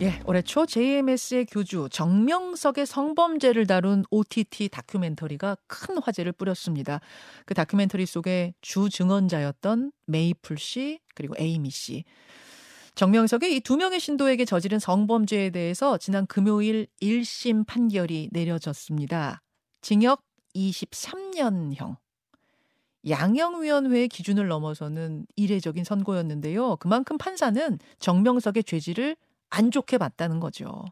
예, 올해 초 JMS의 교주 정명석의 성범죄를 다룬 OTT 다큐멘터리가 큰 화제를 뿌렸습니다. 그 다큐멘터리 속에 주 증언자였던 메이플 씨 그리고 에이미 씨. 정명석의 이두 명의 신도에게 저지른 성범죄에 대해서 지난 금요일 1심 판결이 내려졌습니다. 징역 23년형. 양형위원회의 기준을 넘어서는 이례적인 선고였는데요. 그만큼 판사는 정명석의 죄질을 안 좋게 봤다는 거죠.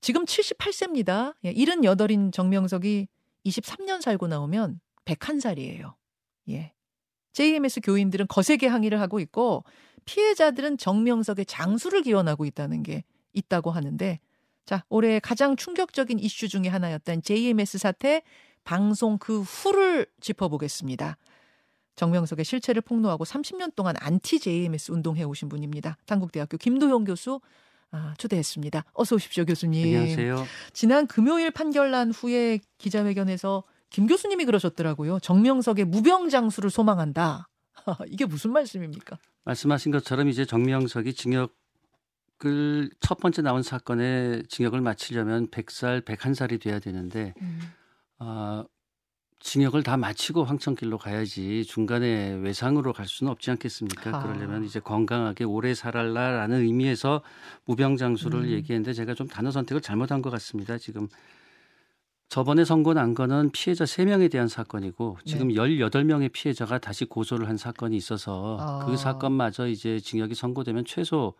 지금 78세입니다. 78인 정명석이 23년 살고 나오면 101살이에요. 예. JMS 교인들은 거세게 항의를 하고 있고 피해자들은 정명석의 장수를 기원하고 있다는 게 있다고 하는데 자, 올해 가장 충격적인 이슈 중의 하나였던 JMS 사태 방송 그 후를 짚어보겠습니다. 정명석의 실체를 폭로하고 30년 동안 안티 JMS 운동해 오신 분입니다. 당국대학교 김도영 교수 아, 초대했습니다. 어서 오십시오, 교수님. 안녕하세요. 지난 금요일 판결 난 후에 기자회견에서 김 교수님이 그러셨더라고요. 정명석의 무병장수를 소망한다. 이게 무슨 말씀입니까? 말씀하신 것처럼 이제 정명석이 징역을 첫 번째 나온 사건에 징역을 마치려면 100살, 101살이 돼야 되는데 음. 어, 징역을 다 마치고 황천길로 가야지 중간에 외상으로 갈 수는 없지 않겠습니까? 아. 그러려면 이제 건강하게 오래 살아라라는 의미에서 무병장수를 음. 얘기했는데 제가 좀 단어 선택을 잘못한 것 같습니다. 지금 저번에 선고 난 거는 피해자 3명에 대한 사건이고 지금 네. 18명의 피해자가 다시 고소를 한 사건이 있어서 아. 그 사건마저 이제 징역이 선고되면 최소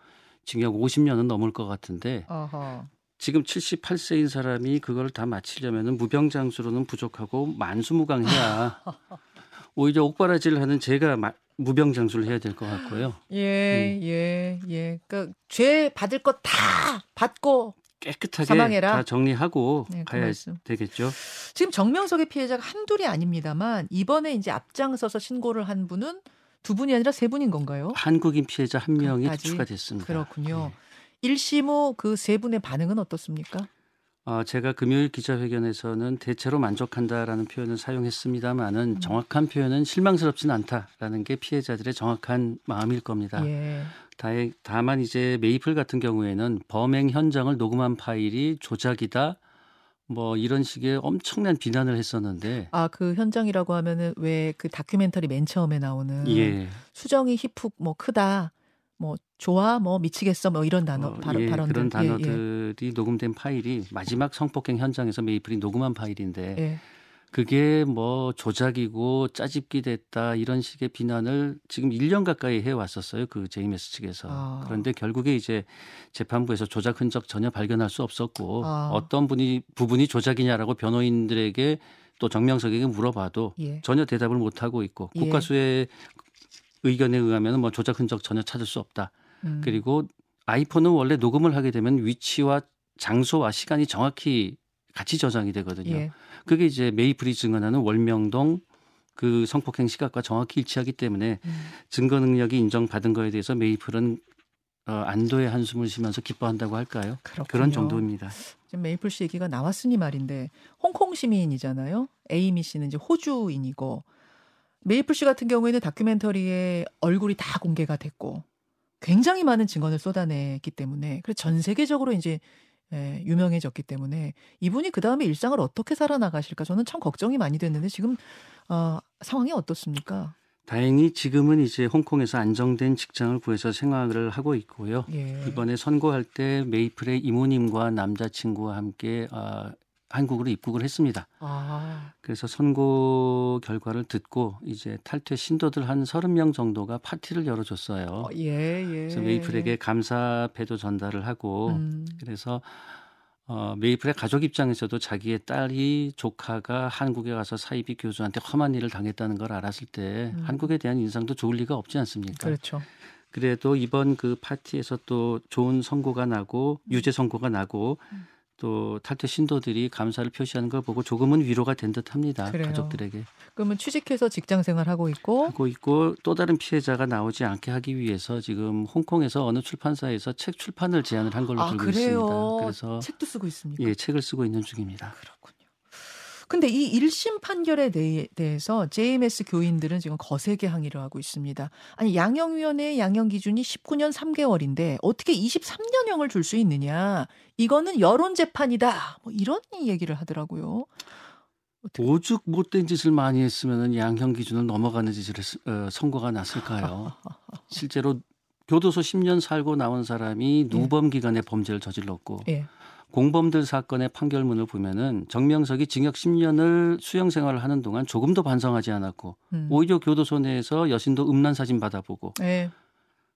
징역 50년은 넘을 것 같은데 어허. 지금 78세인 사람이 그걸 다 마치려면 무병장수로는 부족하고 만수무강해야 오히려 옥바라지를 하는 제가 마, 무병장수를 해야 될 것 같고요. 예, 음. 예, 예. 그러니까 죄 받을 것 다 받고 깨끗하게 사망해라. 다 정리하고 네, 가야 그 되겠죠. 지금 정명석의 피해자가 한둘이 아닙니다만 이번에 이제 앞장서서 신고를 한 분은 두 분이 아니라 세 분인 건가요? 한국인 피해자 한 명이 추가됐습니다. 그렇군요. 네. 1심 후 그 세 분의 반응은 어떻습니까? 어, 제가 금요일 기자회견에서는 대체로 만족한다라는 표현을 사용했습니다만은 음. 정확한 표현은 실망스럽진 않다라는 게 피해자들의 정확한 마음일 겁니다. 예. 다행, 다만 이제 메이플 같은 경우에는 범행 현장을 녹음한 파일이 조작이다. 뭐 이런 식의 엄청난 비난을 했었는데 아 그 현장이라고 하면은 왜 그 다큐멘터리 맨 처음에 나오는 예. 수정이 희푹 뭐 크다 뭐 좋아 뭐 미치겠어 뭐 이런 단어 어, 발, 예, 발언들 그런 단어들이 예, 예. 녹음된 파일이 마지막 성폭행 현장에서 메이플이 녹음한 파일인데 예. 그게 뭐 조작이고 짜집기 됐다 이런 식의 비난을 지금 1년 가까이 해 왔었어요. 그 JMS 측에서. 아. 그런데 결국에 이제 재판부에서 조작 흔적 전혀 발견할 수 없었고 아. 어떤 분이 부분이 조작이냐라고 변호인들에게 또 정명석에게 물어봐도 예. 전혀 대답을 못 하고 있고 예. 국가수의 의견에 의하면 뭐 조작 흔적 전혀 찾을 수 없다. 음. 그리고 아이폰은 원래 녹음을 하게 되면 위치와 장소와 시간이 정확히 같이 저장이 되거든요. 예. 그게 이제 메이플이 증언하는 월명동 그 성폭행 시각과 정확히 일치하기 때문에 음. 증거 능력이 인정받은 거에 대해서 메이플은 어, 안도의 한숨을 쉬면서 기뻐한다고 할까요? 그렇군요. 그런 정도입니다. 지금 메이플 씨 얘기가 나왔으니 말인데 홍콩 시민이잖아요. 에이미 씨는 이제 호주인이고 메이플 씨 같은 경우에는 다큐멘터리에 얼굴이 다 공개가 됐고 굉장히 많은 증언을 쏟아냈기 때문에 그래서 전 세계적으로 이제 예, 유명해졌기 때문에 이분이 그 다음에 일상을 어떻게 살아나가실까 저는 참 걱정이 많이 됐는데 지금 어, 상황이 어떻습니까? 다행히 지금은 이제 홍콩에서 안정된 직장을 구해서 생활을 하고 있고요. 예. 이번에 선고할 때 메이플의 이모님과 남자친구와 함께 어, 한국으로 입국을 했습니다. 아. 그래서 선고 결과를 듣고 이제 탈퇴 신도들 한 30명 정도가 파티를 열어줬어요. 어, 예, 예. 그래서 메이플에게 감사패도 전달을 하고 음. 그래서 어, 메이플의 가족 입장에서도 자기의 딸이 조카가 한국에 가서 사이비 교수한테 험한 일을 당했다는 걸 알았을 때 음. 한국에 대한 인상도 좋을 리가 없지 않습니까? 그렇죠. 그래도 이번 그 파티에서 또 좋은 선고가 나고 유죄 선고가 나고 음. 또 탈퇴 신도들이 감사를 표시하는 걸 보고 조금은 위로가 된 듯합니다. 그래요. 가족들에게. 그러면 취직해서 직장 생활하고 있고 하고 있고 또 다른 피해자가 나오지 않게 하기 위해서 지금 홍콩에서 어느 출판사에서 책 출판을 제안을 한 걸로 아, 알고 있습니다. 그래서 책도 쓰고 있습니까? 예, 책을 쓰고 있는 중입니다. 그렇군요. 근데 이 1심 판결에 대 해서 JMS 교인들은 지금 거세게 항의를 하고 있습니다. 아니 양형위원회의 양형 기준이 19년 3개월인데 어떻게 23년형을 줄 수 있느냐? 이거는 여론 재판이다. 뭐 이런 얘기를 하더라고요. 오죽 못된 짓을 많이 했으면 양형 기준을 넘어가는 짓을 했, 어, 선고가 났을까요? 실제로 교도소 10년 살고 나온 사람이 예. 누범 기간에 범죄를 저질렀고 예. 공범들 사건의 판결문을 보면은 정명석이 징역 10년을 수영 생활을 하는 동안 조금도 반성하지 않았고 음. 오히려 교도소 내에서 여신도 음란 사진 받아보고 예.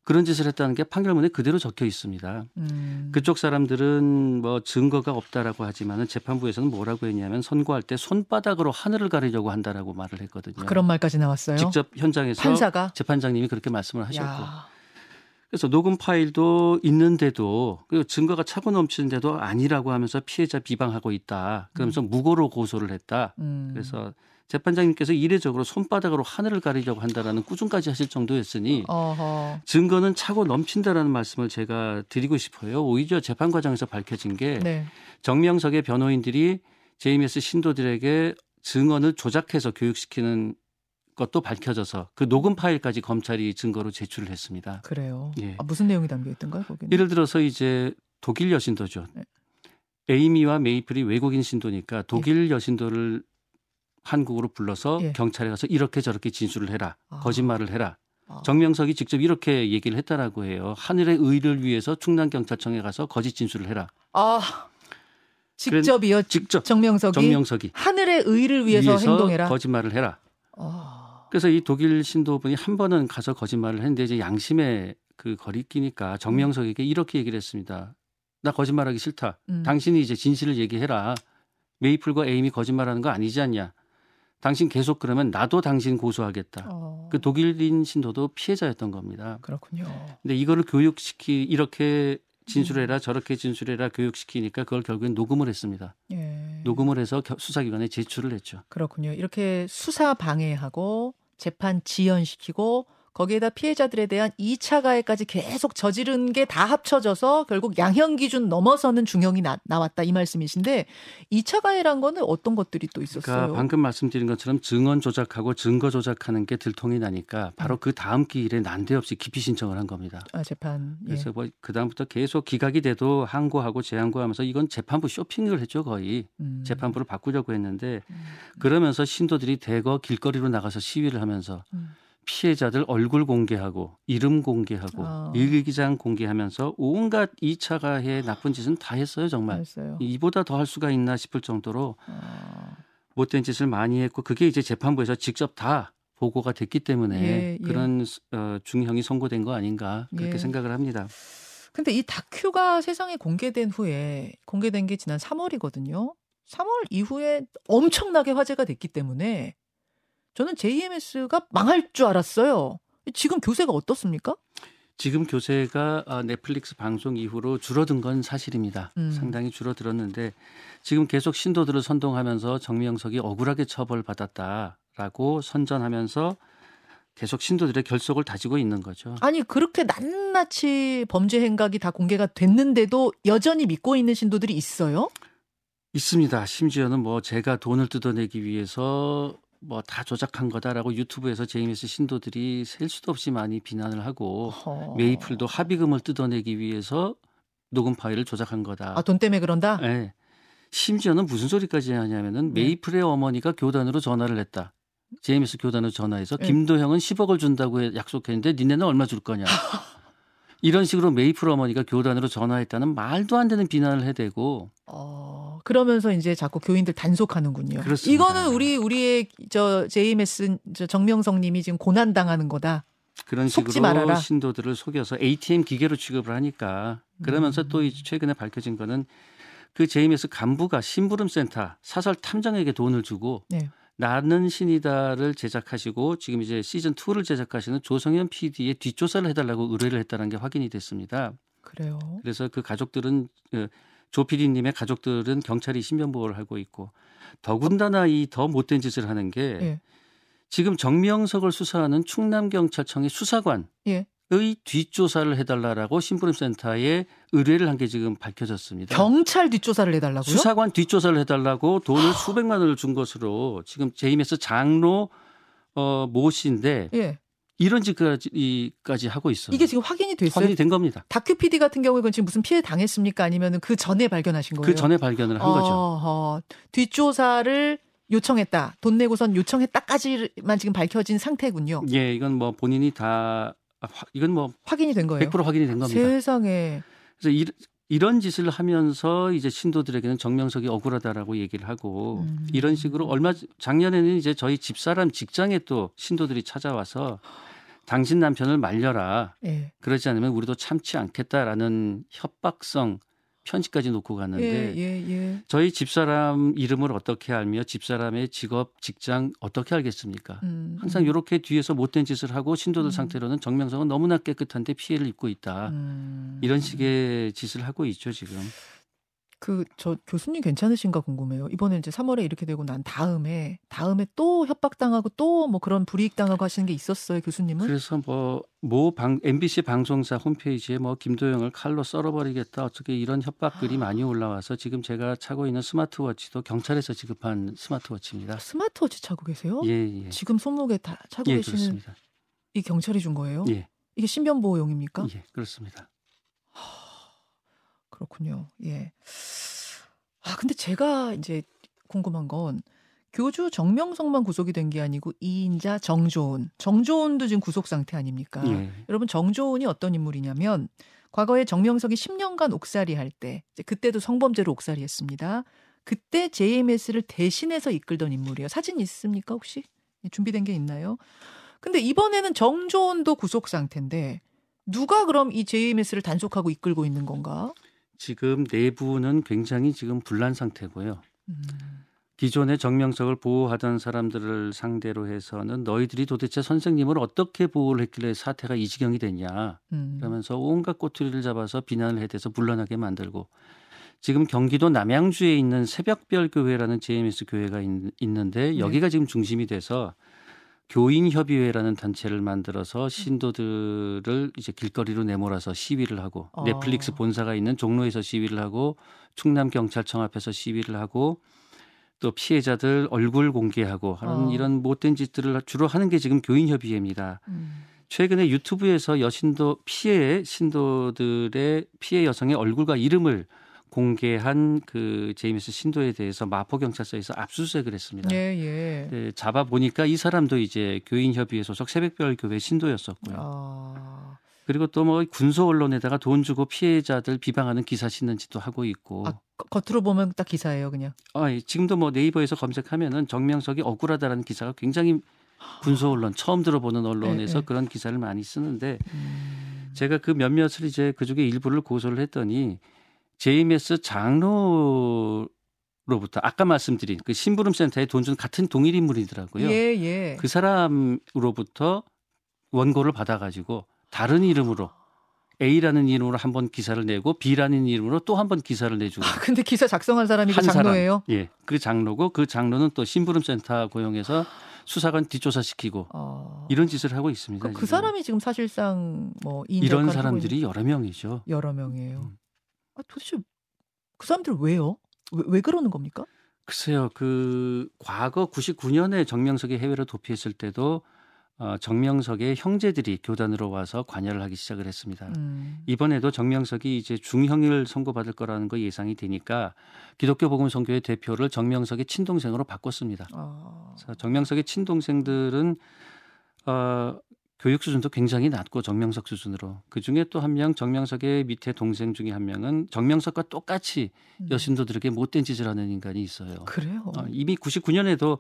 그런 짓을 했다는 게 판결문에 그대로 적혀 있습니다. 음. 그쪽 사람들은 뭐 증거가 없다라고 하지만은 재판부에서는 뭐라고 했냐면 선고할 때 손바닥으로 하늘을 가리려고 한다라고 말을 했거든요. 아, 그런 말까지 나왔어요. 직접 현장에서 판사가? 재판장님이 그렇게 말씀을 하셨고. 야. 그래서 녹음 파일도 있는데도 그 증거가 차고 넘치는데도 아니라고 하면서 피해자 비방하고 있다. 그러면서 음. 무고로 고소를 했다. 음. 그래서 재판장님께서 이례적으로 손바닥으로 하늘을 가리려고 한다라는 꾸중까지 하실 정도였으니 어허. 증거는 차고 넘친다라는 말씀을 제가 드리고 싶어요. 오히려 재판 과정에서 밝혀진 게 네. 정명석의 변호인들이 JMS 신도들에게 증언을 조작해서 교육시키는 것도 밝혀져서 그 녹음 파일까지 검찰이 증거로 제출을 했습니다. 그래요. 예. 아, 무슨 내용이 담겨 있던가요? 거기는? 예를 들어서 이제 독일 여신도죠. 네. 에이미와 메이플이 외국인 신도니까 독일 예. 여신도를 한국으로 불러서 예. 경찰에 가서 이렇게 저렇게 진술을 해라. 아. 거짓말을 해라. 아. 정명석이 직접 이렇게 얘기를 했다라고 해요. 하늘의 의를 위해서 충남 경찰청에 가서 거짓 진술을 해라. 아. 직접이요. 직접 정명석이, 정명석이 하늘의 의를 위해서, 위해서 행동해라. 거짓말을 해라. 아. 그래서 이 독일 신도분이 한 번은 가서 거짓말을 했는데 이제 양심의 그 거리끼니까 정명석에게 이렇게 얘기를 했습니다. 나 거짓말하기 싫다. 음. 당신이 이제 진실을 얘기해라. 메이플과 에임이 거짓말하는 거 아니지 않냐. 당신 계속 그러면 나도 당신 고소하겠다. 어. 그 독일인 신도도 피해자였던 겁니다. 그렇군요. 근데 이거를 교육시키 이렇게 진술해라 음. 저렇게 진술해라 교육시키니까 그걸 결국엔 녹음을 했습니다. 예. 녹음을 해서 수사기관에 제출을 했죠. 그렇군요. 이렇게 수사 방해하고 재판 지연시키고 거기에다 피해자들에 대한 2차 가해까지 계속 저지른 게 다 합쳐져서 결국 양형 기준 넘어서는 중형이 나, 나왔다 이 말씀이신데 2차 가해란 거는 어떤 것들이 또 있었어요? 그러니까 방금 말씀드린 것처럼 증언 조작하고 증거 조작하는 게 들통이 나니까 바로 음. 그 다음 기일에 난데없이 기피 신청을 한 겁니다. 아, 재판. 예. 그래서 뭐 그다음부터 계속 기각이 돼도 항고하고 재항고하면서 이건 재판부 쇼핑을 했죠 거의. 음. 재판부를 바꾸려고 했는데 음. 그러면서 신도들이 대거 길거리로 나가서 시위를 하면서 음. 피해자들 얼굴 공개하고 이름 공개하고 아. 일기장 공개하면서 온갖 2차 가해 나쁜 짓은 다 했어요 정말. 이보다 더 할 수가 있나 싶을 정도로 아. 못된 짓을 많이 했고 그게 이제 재판부에서 직접 다 보고가 됐기 때문에 예, 예. 그런 어, 중형이 선고된 거 아닌가 그렇게 예. 생각을 합니다. 근데 이 다큐가 세상에 공개된 후에 공개된 게 지난 3월이거든요. 3월 이후에 엄청나게 화제가 됐기 때문에 저는 JMS가 망할 줄 알았어요. 지금 교세가 어떻습니까? 지금 교세가 아, 넷플릭스 방송 이후로 줄어든 건 사실입니다. 음. 상당히 줄어들었는데 지금 계속 신도들을 선동하면서 정명석이 억울하게 처벌받았다라고 선전하면서 계속 신도들의 결속을 다지고 있는 거죠. 아니 그렇게 낱낱이 범죄 행각이 다 공개가 됐는데도 여전히 믿고 있는 신도들이 있어요? 있습니다. 심지어는 뭐 제가 돈을 뜯어내기 위해서 뭐 다 조작한 거다라고 유튜브에서 제이미스 신도들이 셀 수도 없이 많이 비난을 하고 허... 메이플도 합의금을 뜯어내기 위해서 녹음 파일을 조작한 거다. 아, 돈 때문에 그런다? 네. 심지어는 무슨 소리까지 하냐면은 네. 메이플의 어머니가 교단으로 전화를 했다. 제이미스 교단으로 전화해서 네. 김도형은 10억을 준다고 약속했는데 니네는 얼마 줄 거냐. 이런 식으로 메이플 어머니가 교단으로 전화했다는 말도 안 되는 비난을 해대고 어, 그러면서 이제 자꾸 교인들 단속하는군요. 그렇습니다. 이거는 우리 우리의 저 JMS 저 정명성 님이 지금 고난 당하는 거다. 그런 식으로 말아라. 신도들을 속여서 ATM 기계로 취급을 하니까 그러면서 음. 또 최근에 밝혀진 거는 그 JMS 간부가 심부름 센터 사설 탐정에게 돈을 주고 네. 나는 신이다를 제작하시고 지금 이제 시즌 2를 제작하시는 조성현 PD의 뒷조사를 해달라고 의뢰를 했다는 게 확인이 됐습니다. 그래요. 그래서 그 가족들은 어, 조 PD님의 가족들은 경찰이 신변 보호를 하고 있고 더군다나 이 더 못된 짓을 하는 게 예. 지금 정명석을 수사하는 충남경찰청의 수사관 예. 의 뒷조사를 해달라라고 심부름센터에 의뢰를 한 게 지금 밝혀졌습니다. 경찰 뒷조사를 해달라고요? 수사관 뒷조사를 해달라고 돈을 수백만 원을 준 것으로 지금 제임에서 장로 어, 모 씨인데 예. 이런 짓까지 하고 있어요. 이게 지금 확인이 됐어요? 확인이 된 겁니다. 다큐 PD 같은 경우에 그 지금 무슨 피해 당했습니까? 아니면 그 전에 발견하신 거예요? 그 전에 발견을 한 거죠. 뒷조사를 요청했다. 돈 내고선 요청했다까지만 지금 밝혀진 상태군요. 예, 이건 뭐 본인이 다 이건 뭐 확인이 된 거예요. 100% 확인이 된 겁니다. 세상에. 그래서 이, 이런 짓을 하면서 이제 신도들에게는 정명석이 억울하다라고 얘기를 하고 음. 이런 식으로 얼마 작년에는 이제 저희 집사람 직장에 또 신도들이 찾아와서 당신 남편을 말려라. 예. 그러지 않으면 우리도 참지 않겠다라는 협박성 편지까지 놓고 갔는데 예, 예, 예. 저희 집사람 이름을 어떻게 알며 집사람의 직업, 직장 어떻게 알겠습니까? 음, 항상 이렇게 뒤에서 못된 짓을 하고 신도들 음. 상태로는 정명성은 너무나 깨끗한데 피해를 입고 있다. 음. 이런 식의 짓을 하고 있죠 지금. 그 저 교수님 괜찮으신가 궁금해요. 이번에 이제 3월에 이렇게 되고 난 다음에 다음에 또 협박당하고 또 뭐 그런 불이익 당하고 하시는 게 있었어요, 교수님은? 그래서 뭐 모 방 MBC 방송사 홈페이지에 뭐 김도영을 칼로 썰어버리겠다 어떻게 이런 협박글이 아. 많이 올라와서 지금 제가 차고 있는 스마트워치도 경찰에서 지급한 스마트워치입니다. 스마트워치 차고 계세요? 예, 예. 지금 손목에 다 차고 예, 계시는 그렇습니다. 이 경찰이 준 거예요? 예. 이게 신변 보호용입니까? 예, 그렇습니다. 그렇군요. 예. 아, 근데 제가 이제 궁금한 건 교주 정명석만 구속이 된 게 아니고 이인자 정조은, 정조은도 지금 구속 상태 아닙니까? 예. 여러분 정조은이 어떤 인물이냐면 과거에 정명석이 10년간 옥살이 할 때, 그때도 성범죄로 옥살이 했습니다. 그때 JMS를 대신해서 이끌던 인물이에요. 사진 있습니까 혹시? 예, 준비된 게 있나요? 근데 이번에는 정조은도 구속 상태인데 누가 그럼 이 JMS를 단속하고 이끌고 있는 건가? 지금 내부는 굉장히 지금 분란 상태고요. 음. 기존의 정명석을 보호하던 사람들을 상대로 해서는 너희들이 도대체 선생님을 어떻게 보호를 했길래 사태가 이 지경이 됐냐 음. 그러면서 온갖 꼬투리를 잡아서 비난을 해대서 물러나게 만들고 지금 경기도 남양주에 있는 새벽별 교회라는 JMS 교회가 있, 는데 네. 여기가 네. 지금 중심이 돼서 교인협의회라는 단체를 만들어서 신도들을 이제 길거리로 내몰아서 시위를 하고 어. 넷플릭스 본사가 있는 종로에서 시위를 하고 충남 경찰청 앞에서 시위를 하고 또 피해자들 얼굴 공개하고 하는 어. 이런 못된 짓들을 주로 하는 게 지금 교인협의회입니다. 음. 최근에 유튜브에서 여신도 피해 신도들의 피해 여성의 얼굴과 이름을 공개한 그 제임스 신도에 대해서 마포 경찰서에서 압수수색을 했습니다. 예, 예. 네, 잡아 보니까 이 사람도 이제 교인협의회 소속 새벽별 교회 신도였었고요. 아. 그리고 또 뭐 군소 언론에다가 돈 주고 피해자들 비방하는 기사 싣는 짓도 하고 있고. 아, 겉으로 보면 딱 기사예요, 그냥. 아, 예. 지금도 뭐 네이버에서 검색하면은 정명석이 억울하다라는 기사가 굉장히 군소 언론 처음 들어보는 언론에서 네, 네. 그런 기사를 많이 쓰는데 음. 제가 그 몇몇을 이제 그중에 일부를 고소를 했더니 JMS 장로로부터 아까 말씀드린 그 심부름 센터에 돈 준 같은 동일 인물이더라고요. 예, 예. 그 사람으로부터 원고를 받아가지고 다른 이름으로 A라는 이름으로 한 번 기사를 내고 B라는 이름으로 또 한 번 기사를 내주고. 아, 근데 기사 작성한 사람이 그 장로예요? 사람, 예, 그 장로고 그 장로는 또 심부름 센터 고용해서 수사관 뒷조사시키고 어... 이런 짓을 하고 있습니다. 그, 그 사람이 지금 사실상 뭐 이런 사람들이 여러 명이죠. 여러 명이에요. 음. 아, 도대체 그 사람들 왜요? 왜, 왜 그러는 겁니까? 글쎄요, 그 과거 99년에 정명석이 해외로 도피했을 때도 어, 정명석의 형제들이 교단으로 와서 관여를 하기 시작을 했습니다. 음. 이번에도 정명석이 이제 중형을 선고받을 거라는 거 예상이 되니까 기독교 복음 선교회 대표를 정명석의 친동생으로 바꿨습니다. 아. 그래서 정명석의 친동생들은 어, 교육 수준도 굉장히 낮고 정명석 수준으로 그 중에 또 한 명 정명석의 밑에 동생 중에 한 명은 정명석과 똑같이 음. 여신도들에게 못된 짓을 하는 인간이 있어요. 그래요? 어, 이미 99년에도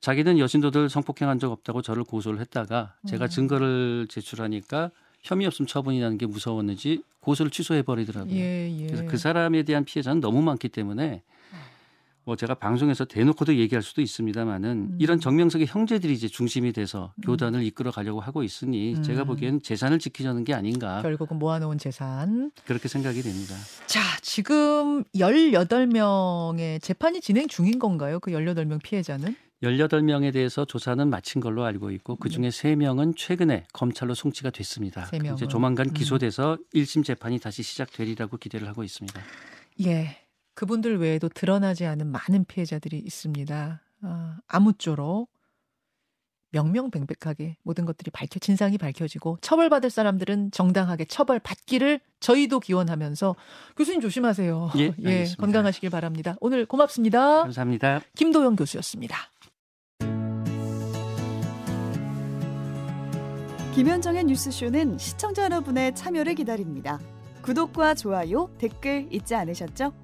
자기는 여신도들 성폭행한 적 없다고 저를 고소를 했다가 제가 음. 증거를 제출하니까 혐의 없음 처분이 나는 게 무서웠는지 고소를 취소해 버리더라고요. 예, 예. 그래서 그 사람에 대한 피해자는 너무 많기 때문에 뭐 제가 방송에서 대놓고도 얘기할 수도 있습니다만은 음. 이런 정명석의 형제들이 이제 중심이 돼서 음. 교단을 이끌어 가려고 하고 있으니 음. 제가 보기엔 재산을 지키려는 게 아닌가. 결국은 모아놓은 재산. 그렇게 생각이 됩니다. 자, 지금 18명의 재판이 진행 중인 건가요? 그 18명 피해자는? 18명에 대해서 조사는 마친 걸로 알고 있고 그중에 네. 3명은 최근에 검찰로 송치가 됐습니다. 이제 조만간 음. 기소돼서 음. 1심 재판이 다시 시작되리라고 기대를 하고 있습니다. 예. 그분들 외에도 드러나지 않은 많은 피해자들이 있습니다. 아, 아무쪼록 명명백백하게 모든 것들이 밝혀 진상이 밝혀지고 처벌받을 사람들은 정당하게 처벌받기를 저희도 기원하면서 교수님 조심하세요. 예, 예 건강하시길 바랍니다. 오늘 고맙습니다. 감사합니다. 김도영 교수였습니다. 김현정의 뉴스쇼는 시청자 여러분의 참여를 기다립니다. 구독과 좋아요, 댓글 잊지 않으셨죠?